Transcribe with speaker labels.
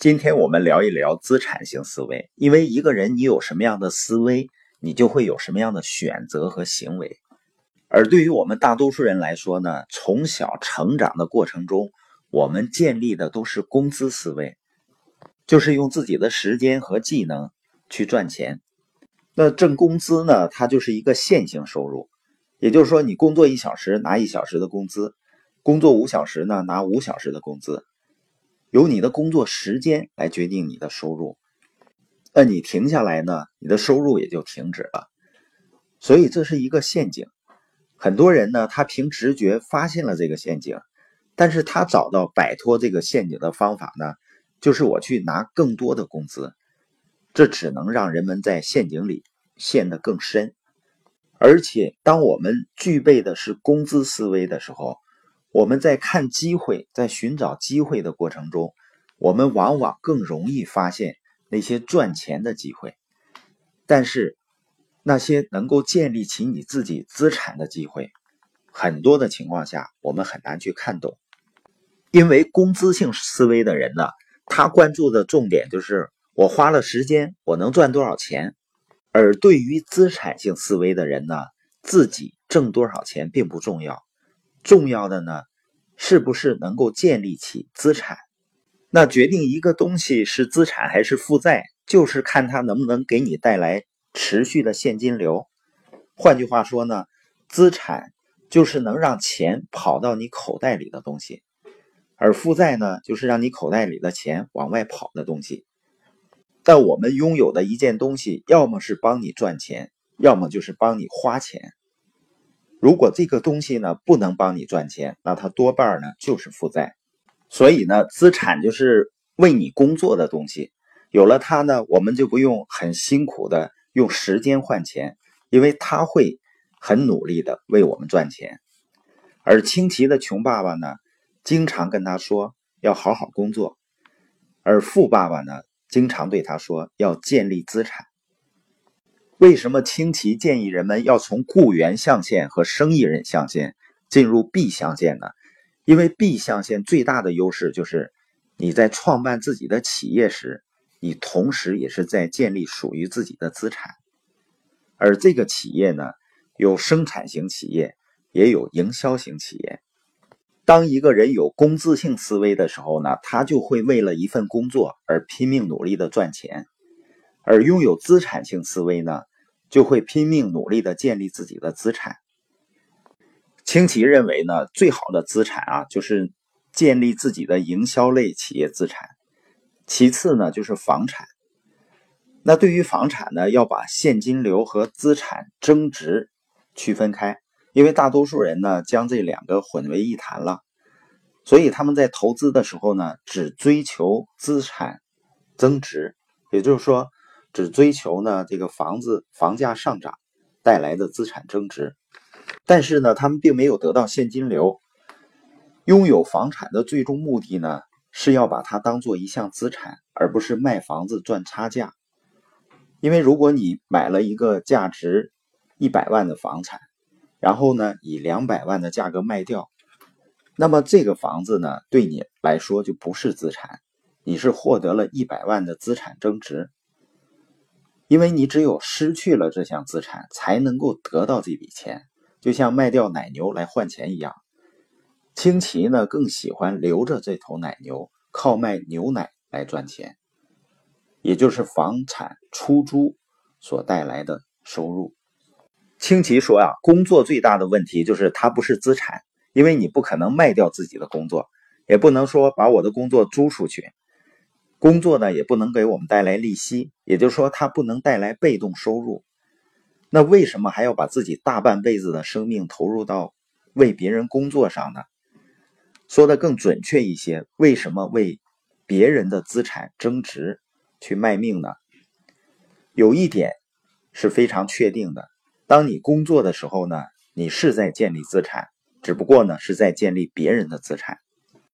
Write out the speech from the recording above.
Speaker 1: 今天我们聊一聊资产型思维，因为一个人你有什么样的思维，你就会有什么样的选择和行为。而对于我们大多数人来说呢，从小成长的过程中，我们建立的都是工资思维，就是用自己的时间和技能去赚钱。那挣工资呢，它就是一个线性收入，也就是说，你工作一小时拿一小时的工资，工作五小时呢拿五小时的工资。由你的工作时间来决定你的收入，那你停下来呢，你的收入也就停止了。所以这是一个陷阱。很多人呢，他凭直觉发现了这个陷阱，但是他找到摆脱这个陷阱的方法呢，就是我去拿更多的工资。这只能让人们在陷阱里陷得更深。而且，当我们具备的是工资思维的时候，我们在看机会，在寻找机会的过程中，我们往往更容易发现那些赚钱的机会。但是，那些能够建立起你自己资产的机会，很多的情况下我们很难去看懂。因为工资性思维的人呢，他关注的重点就是我花了时间，我能赚多少钱；而对于资产性思维的人呢，自己挣多少钱并不重要。重要的呢，是不是能够建立起资产？那决定一个东西是资产还是负债，就是看它能不能给你带来持续的现金流。换句话说呢，资产就是能让钱跑到你口袋里的东西，而负债呢，就是让你口袋里的钱往外跑的东西。但我们拥有的一件东西，要么是帮你赚钱，要么就是帮你花钱。如果这个东西呢不能帮你赚钱，那它多半呢就是负债。所以呢，资产就是为你工作的东西。有了它呢，我们就不用很辛苦的用时间换钱，因为它会很努力的为我们赚钱。而清奇的穷爸爸呢，经常跟他说要好好工作，而富爸爸呢，经常对他说要建立资产。为什么清奇建议人们要从雇员象限和生意人象限进入 B 象限呢？因为 B 象限最大的优势就是你在创办自己的企业时，你同时也是在建立属于自己的资产。而这个企业呢，有生产型企业，也有营销型企业。当一个人有工资性思维的时候呢，他就会为了一份工作而拼命努力的赚钱。而拥有资产性思维呢，就会拼命努力的建立自己的资产。清奇认为呢，最好的资产啊，就是建立自己的营销类企业资产。其次呢，就是房产。那对于房产呢，要把现金流和资产增值区分开，因为大多数人呢，将这两个混为一谈了。所以他们在投资的时候呢，只追求资产增值，也就是说。只追求呢这个房子房价上涨带来的资产增值，但是呢，他们并没有得到现金流。拥有房产的最终目的呢，是要把它当做一项资产，而不是卖房子赚差价。因为如果你买了一个价值一百万的房产，然后呢以两百万的价格卖掉，那么这个房子呢对你来说就不是资产，你是获得了一百万的资产增值。因为你只有失去了这项资产，才能够得到这笔钱，就像卖掉奶牛来换钱一样。清奇呢更喜欢留着这头奶牛，靠卖牛奶来赚钱，也就是房产出租所带来的收入。清奇说啊，工作最大的问题就是它不是资产，因为你不可能卖掉自己的工作，也不能说把我的工作租出去。工作呢也不能给我们带来利息，也就是说它不能带来被动收入。那为什么还要把自己大半辈子的生命投入到为别人工作上呢？说的更准确一些，为什么为别人的资产增值去卖命呢？有一点是非常确定的：当你工作的时候呢，你是在建立资产，只不过呢是在建立别人的资产。